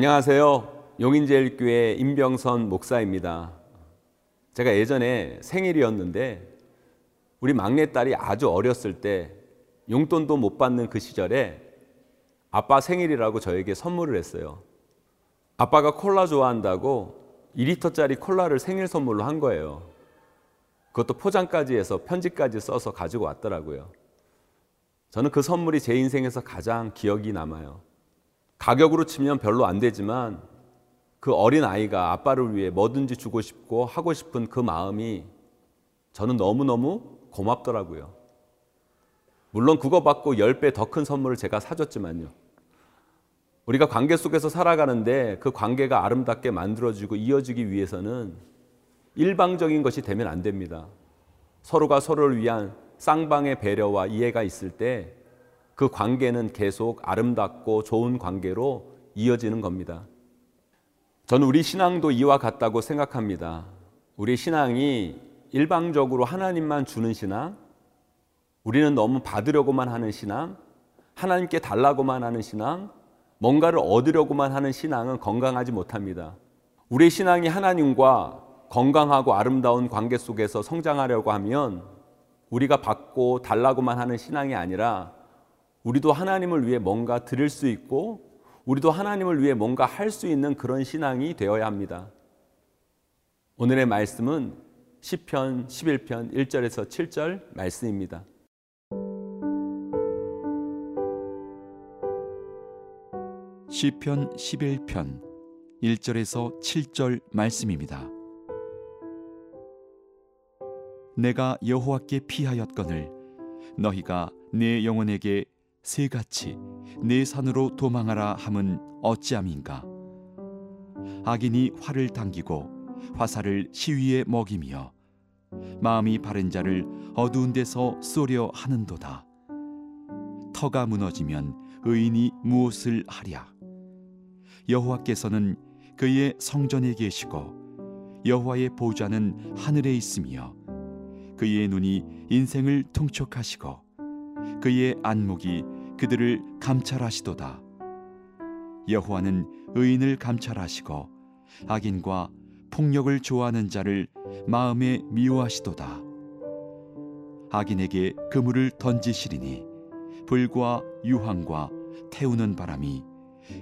안녕하세요. 용인제일교회 임병선 목사입니다. 제가 예전에 생일이었는데 우리 막내딸이 아주 어렸을 때 용돈도 못 받는 그 시절에 아빠 생일이라고 저에게 선물을 했어요. 아빠가 콜라 좋아한다고 2리터짜리 콜라를 생일 선물로 한 거예요. 그것도 포장까지 해서 편지까지 써서 가지고 왔더라고요. 저는 그 선물이 제 인생에서 가장 기억이 남아요. 가격으로 치면 별로 안 되지만 그 어린 아이가 아빠를 위해 뭐든지 주고 싶고 하고 싶은 그 마음이 저는 너무너무 고맙더라고요. 물론 그거 받고 10배 더 큰 선물을 제가 사줬지만요. 우리가 관계 속에서 살아가는데 그 관계가 아름답게 만들어지고 이어지기 위해서는 일방적인 것이 되면 안 됩니다. 서로가 서로를 위한 쌍방의 배려와 이해가 있을 때 그 관계는 계속 아름답고 좋은 관계로 이어지는 겁니다. 저는 우리 신앙도 이와 같다고 생각합니다. 우리 신앙이 일방적으로 하나님만 주는 신앙, 우리는 너무 받으려고만 하는 신앙, 하나님께 달라고만 하는 신앙, 뭔가를 얻으려고만 하는 신앙은 건강하지 못합니다. 우리 신앙이 하나님과 건강하고 아름다운 관계 속에서 성장하려고 하면 우리가 받고 달라고만 하는 신앙이 아니라 우리도 하나님을 위해 뭔가 드릴 수 있고 우리도 하나님을 위해 뭔가 할 수 있는 그런 신앙이 되어야 합니다. 오늘의 말씀은 시편 11편 1절에서 7절 말씀입니다. 시편 11편 1절에서 7절 말씀입니다. 내가 여호와께 피하였거늘 너희가 내 영혼에게 새같이 내 산으로 도망하라 함은 어찌함인가? 악인이 활을 당기고 화살을 시위에 먹이며 마음이 바른 자를 어두운 데서 쏘려 하는도다. 터가 무너지면 의인이 무엇을 하랴? 여호와께서는 그의 성전에 계시고 여호와의 보좌는 하늘에 있으며 그의 눈이 인생을 통촉하시고 그의 안목이 그들을 감찰하시도다. 여호와는 의인을 감찰하시고 악인과 폭력을 좋아하는 자를 마음에 미워하시도다. 악인에게 그물을 던지시리니 불과 유황과 태우는 바람이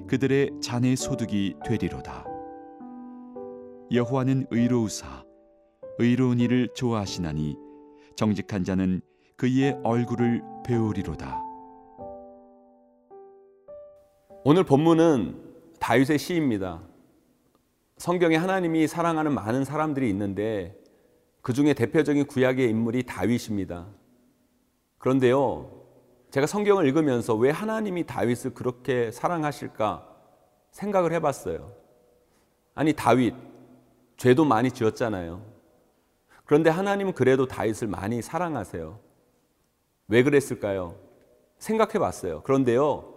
그들의 잔의 소득이 되리로다. 여호와는 의로우사 의로운 일을 좋아하시나니 정직한 자는 그의 얼굴을 배우리로다. 오늘 본문은 다윗의 시입니다. 성경에 하나님이 사랑하는 많은 사람들이 있는데 그 중에 대표적인 구약의 인물이 다윗입니다. 그런데요, 제가 성경을 읽으면서 왜 하나님이 다윗을 그렇게 사랑하실까 생각을 해봤어요. 아니, 다윗, 죄도 많이 지었잖아요. 그런데 하나님은 그래도 다윗을 많이 사랑하세요. 왜 그랬을까요? 생각해 봤어요. 그런데요,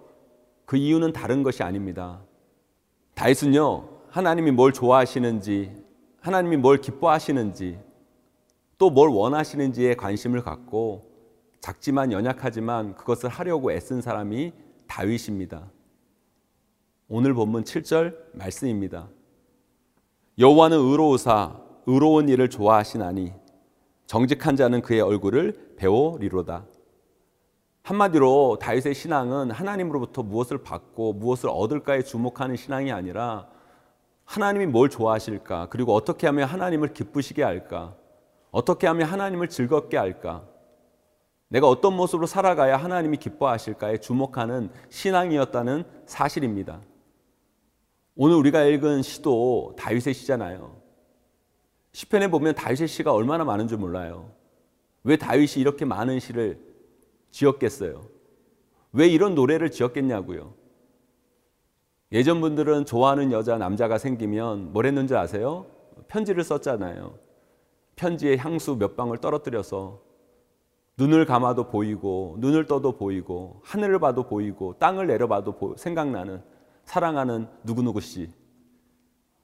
그 이유는 다른 것이 아닙니다. 다윗은요, 하나님이 뭘 좋아하시는지, 하나님이 뭘 기뻐하시는지, 또 뭘 원하시는지에 관심을 갖고 작지만 연약하지만 그것을 하려고 애쓴 사람이 다윗입니다. 오늘 본문 7절 말씀입니다. 여호와는 의로우사 의로운 일을 좋아하시나니 정직한 자는 그의 얼굴을 배우리로다. 한마디로 다윗의 신앙은 하나님으로부터 무엇을 받고 무엇을 얻을까에 주목하는 신앙이 아니라 하나님이 뭘 좋아하실까 그리고 어떻게 하면 하나님을 기쁘시게 할까 어떻게 하면 하나님을 즐겁게 할까 내가 어떤 모습으로 살아가야 하나님이 기뻐하실까에 주목하는 신앙이었다는 사실입니다. 오늘 우리가 읽은 시도 다윗의 시잖아요. 시편에 보면 다윗의 시가 얼마나 많은 줄 몰라요. 왜 다윗이 이렇게 많은 시를 지었겠어요? 왜 이런 노래를 지었겠냐고요? 예전 분들은 좋아하는 여자, 남자가 생기면 뭘 했는지 아세요? 편지를 썼잖아요. 편지에 향수 몇 방울 떨어뜨려서 눈을 감아도 보이고, 눈을 떠도 보이고, 하늘을 봐도 보이고, 땅을 내려봐도 생각나는 사랑하는 누구누구 씨.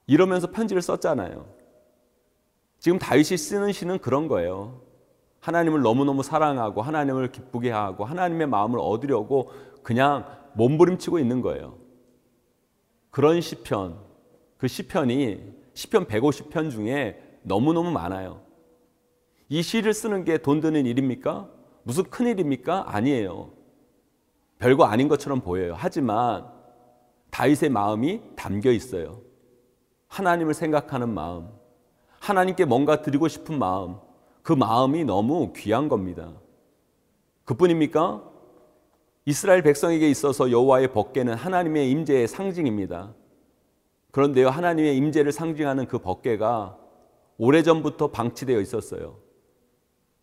이러면서 편지를 썼잖아요. 지금 다윗이 쓰는 시는 그런 거예요. 하나님을 너무너무 사랑하고 하나님을 기쁘게 하고 하나님의 마음을 얻으려고 그냥 몸부림치고 있는 거예요. 그런 시편, 그 시편이 시편 150편 중에 너무너무 많아요. 이 시를 쓰는 게 돈 드는 일입니까? 무슨 큰 일입니까? 아니에요. 별거 아닌 것처럼 보여요. 하지만 다윗의 마음이 담겨 있어요. 하나님을 생각하는 마음, 하나님께 뭔가 드리고 싶은 마음, 그 마음이 너무 귀한 겁니다. 그뿐입니까? 이스라엘 백성에게 있어서 여호와의 법궤는 하나님의 임재의 상징입니다. 그런데요, 하나님의 임재를 상징하는 그 법궤가 오래전부터 방치되어 있었어요.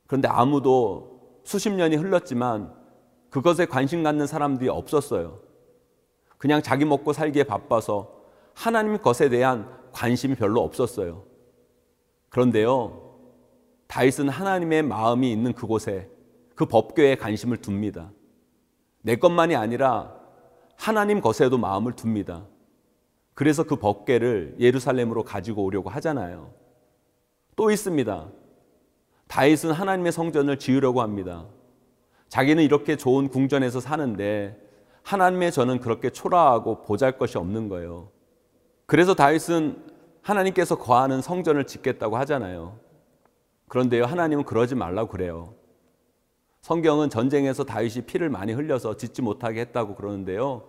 그런데 아무도 수십 년이 흘렀지만 그것에 관심 갖는 사람들이 없었어요. 그냥 자기 먹고 살기에 바빠서 하나님 것에 대한 관심이 별로 없었어요. 그런데요, 다윗은 하나님의 마음이 있는 그곳에 그 법궤에 관심을 둡니다. 내 것만이 아니라 하나님 것에도 마음을 둡니다. 그래서 그 법궤를 예루살렘으로 가지고 오려고 하잖아요. 또 있습니다. 다윗은 하나님의 성전을 지으려고 합니다. 자기는 이렇게 좋은 궁전에서 사는데 하나님의 저는 그렇게 초라하고 보잘 것이 없는 거예요. 그래서 다윗은 하나님께서 거하는 성전을 짓겠다고 하잖아요. 그런데요, 하나님은 그러지 말라고 그래요. 성경은 전쟁에서 다윗이 피를 많이 흘려서 짓지 못하게 했다고 그러는데요.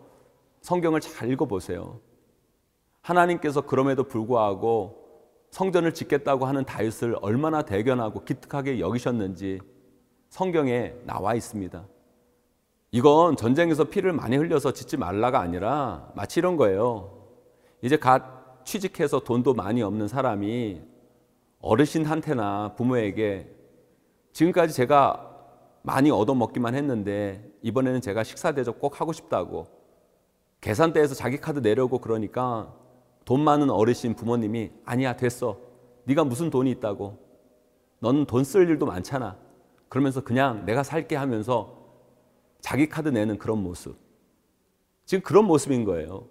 성경을 잘 읽어보세요. 하나님께서 그럼에도 불구하고 성전을 짓겠다고 하는 다윗을 얼마나 대견하고 기특하게 여기셨는지 성경에 나와 있습니다. 이건 전쟁에서 피를 많이 흘려서 짓지 말라가 아니라 마치 이런 거예요. 이제 갓 취직해서 돈도 많이 없는 사람이 어르신한테나 부모에게 지금까지 제가 많이 얻어먹기만 했는데 이번에는 제가 식사 대접 꼭 하고 싶다고 계산대에서 자기 카드 내려고 그러니까 돈 많은 어르신 부모님이 아니야 됐어. 네가 무슨 돈이 있다고. 너는 돈쓸 일도 많잖아. 그러면서 그냥 내가 살게 하면서 자기 카드 내는 그런 모습. 지금 그런 모습인 거예요.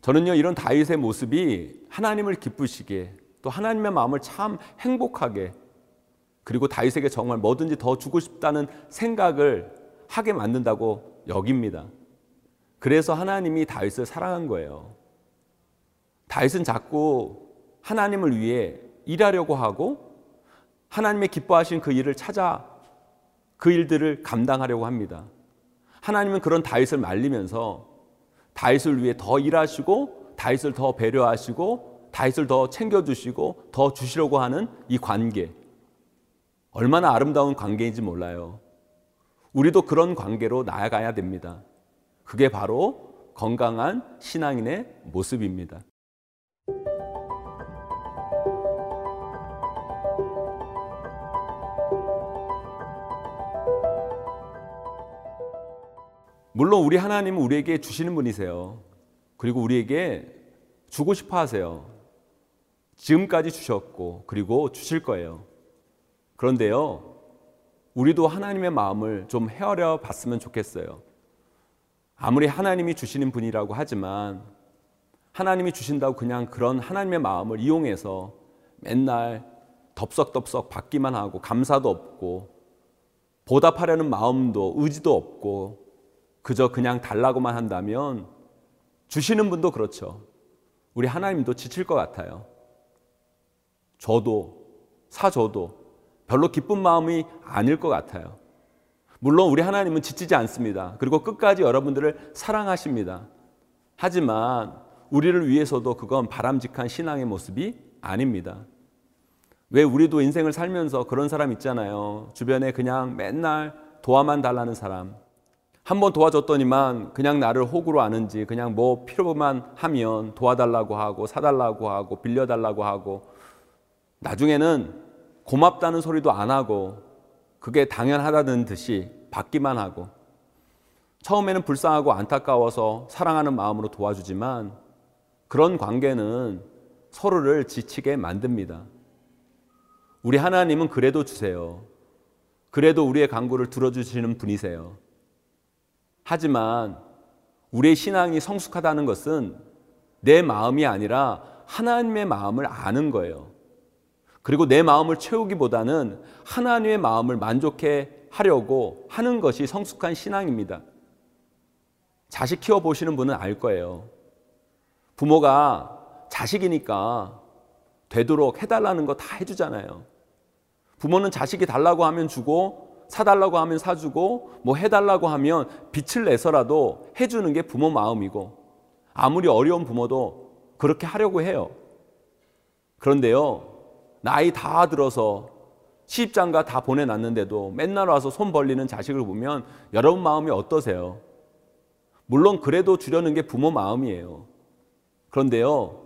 저는요 이런 다윗의 모습이 하나님을 기쁘시게 또 하나님의 마음을 참 행복하게 그리고 다윗에게 정말 뭐든지 더 주고 싶다는 생각을 하게 만든다고 여깁니다. 그래서 하나님이 다윗을 사랑한 거예요. 다윗은 자꾸 하나님을 위해 일하려고 하고 하나님의 기뻐하신 그 일을 찾아 그 일들을 감당하려고 합니다. 하나님은 그런 다윗을 말리면서 다윗을 위해 더 일하시고 다윗을 더 배려하시고 다윗을 더 챙겨주시고 더 주시려고 하는 이 관계 얼마나 아름다운 관계인지 몰라요. 우리도 그런 관계로 나아가야 됩니다. 그게 바로 건강한 신앙인의 모습입니다. 물론 우리 하나님은 우리에게 주시는 분이세요. 그리고 우리에게 주고 싶어 하세요. 지금까지 주셨고, 그리고 주실 거예요. 그런데요, 우리도 하나님의 마음을 좀 헤아려 봤으면 좋겠어요. 아무리 하나님이 주시는 분이라고 하지만, 하나님이 주신다고 그냥 그런 하나님의 마음을 이용해서 맨날 덥석덥석 받기만 하고, 감사도 없고, 보답하려는 마음도 의지도 없고, 그저 그냥 달라고만 한다면 주시는 분도 그렇죠. 우리 하나님도 지칠 것 같아요. 저도 사줘도 별로 기쁜 마음이 아닐 것 같아요. 물론 우리 하나님은 지치지 않습니다. 그리고 끝까지 여러분들을 사랑하십니다. 하지만 우리를 위해서도 그건 바람직한 신앙의 모습이 아닙니다. 왜 우리도 인생을 살면서 그런 사람 있잖아요. 주변에 그냥 맨날 도와만 달라는 사람. 한 번 도와줬더니만 그냥 나를 호구로 아는지 그냥 뭐 필요만 하면 도와달라고 하고 사달라고 하고 빌려달라고 하고 나중에는 고맙다는 소리도 안 하고 그게 당연하다는 듯이 받기만 하고 처음에는 불쌍하고 안타까워서 사랑하는 마음으로 도와주지만 그런 관계는 서로를 지치게 만듭니다. 우리 하나님은 그래도 주세요. 그래도 우리의 간구를 들어주시는 분이세요. 하지만 우리의 신앙이 성숙하다는 것은 내 마음이 아니라 하나님의 마음을 아는 거예요. 그리고 내 마음을 채우기보다는 하나님의 마음을 만족해 하려고 하는 것이 성숙한 신앙입니다. 자식 키워 보시는 분은 알 거예요. 부모가 자식이니까 되도록 해달라는 거 다 해주잖아요. 부모는 자식이 달라고 하면 주고 사달라고 하면 사주고 뭐 해달라고 하면 빛을 내서라도 해주는 게 부모 마음이고 아무리 어려운 부모도 그렇게 하려고 해요. 그런데요, 나이 다 들어서 시집장가 다 보내놨는데도 맨날 와서 손 벌리는 자식을 보면 여러분 마음이 어떠세요? 물론 그래도 주려는 게 부모 마음이에요. 그런데요,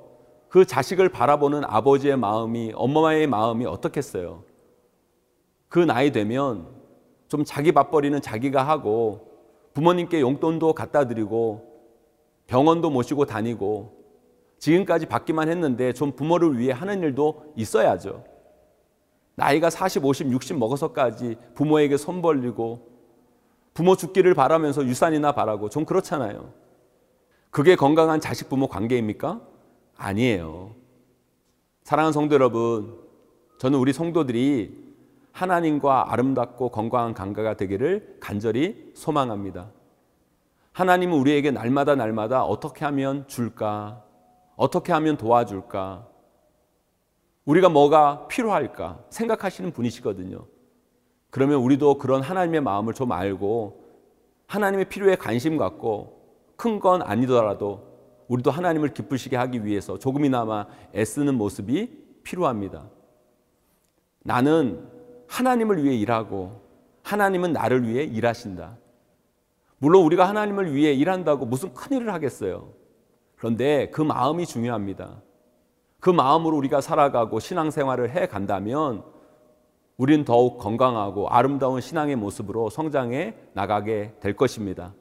그 자식을 바라보는 아버지의 마음이, 엄마의 마음이 어떻겠어요? 그 나이 되면 좀 자기 밥벌이는 자기가 하고 부모님께 용돈도 갖다 드리고 병원도 모시고 다니고 지금까지 받기만 했는데 좀 부모를 위해 하는 일도 있어야죠. 나이가 40, 50, 60 먹어서까지 부모에게 손 벌리고 부모 죽기를 바라면서 유산이나 바라고 좀 그렇잖아요. 그게 건강한 자식 부모 관계입니까? 아니에요. 사랑하는 성도 여러분, 저는 우리 성도들이 하나님과 아름답고 건강한 관계가 되기를 간절히 소망합니다. 하나님은 우리에게 날마다 날마다 어떻게 하면 줄까? 어떻게 하면 도와줄까? 우리가 뭐가 필요할까? 생각하시는 분이시거든요. 그러면 우리도 그런 하나님의 마음을 좀 알고 하나님의 필요에 관심 갖고 큰 건 아니더라도 우리도 하나님을 기쁘시게 하기 위해서 조금이나마 애쓰는 모습이 필요합니다. 나는 하나님을 위해 일하고 하나님은 나를 위해 일하신다. 물론 우리가 하나님을 위해 일한다고 무슨 큰 일을 하겠어요. 그런데 그 마음이 중요합니다. 그 마음으로 우리가 살아가고 신앙생활을 해 간다면 우리는 더욱 건강하고 아름다운 신앙의 모습으로 성장해 나가게 될 것입니다.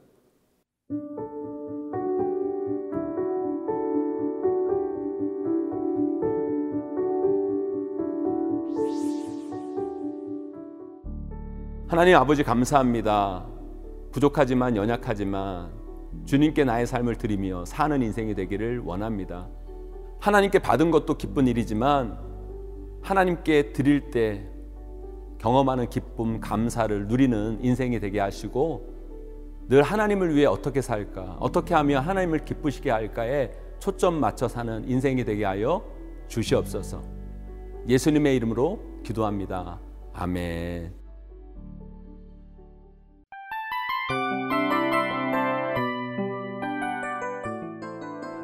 하나님 아버지 감사합니다. 부족하지만 연약하지만 주님께 나의 삶을 드리며 사는 인생이 되기를 원합니다. 하나님께 받은 것도 기쁜 일이지만 하나님께 드릴 때 경험하는 기쁨, 감사를 누리는 인생이 되게 하시고 늘 하나님을 위해 어떻게 살까, 어떻게 하면 하나님을 기쁘시게 할까에 초점 맞춰 사는 인생이 되게 하여 주시옵소서. 예수님의 이름으로 기도합니다. 아멘.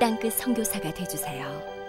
땅끝 선교사가 되주세요.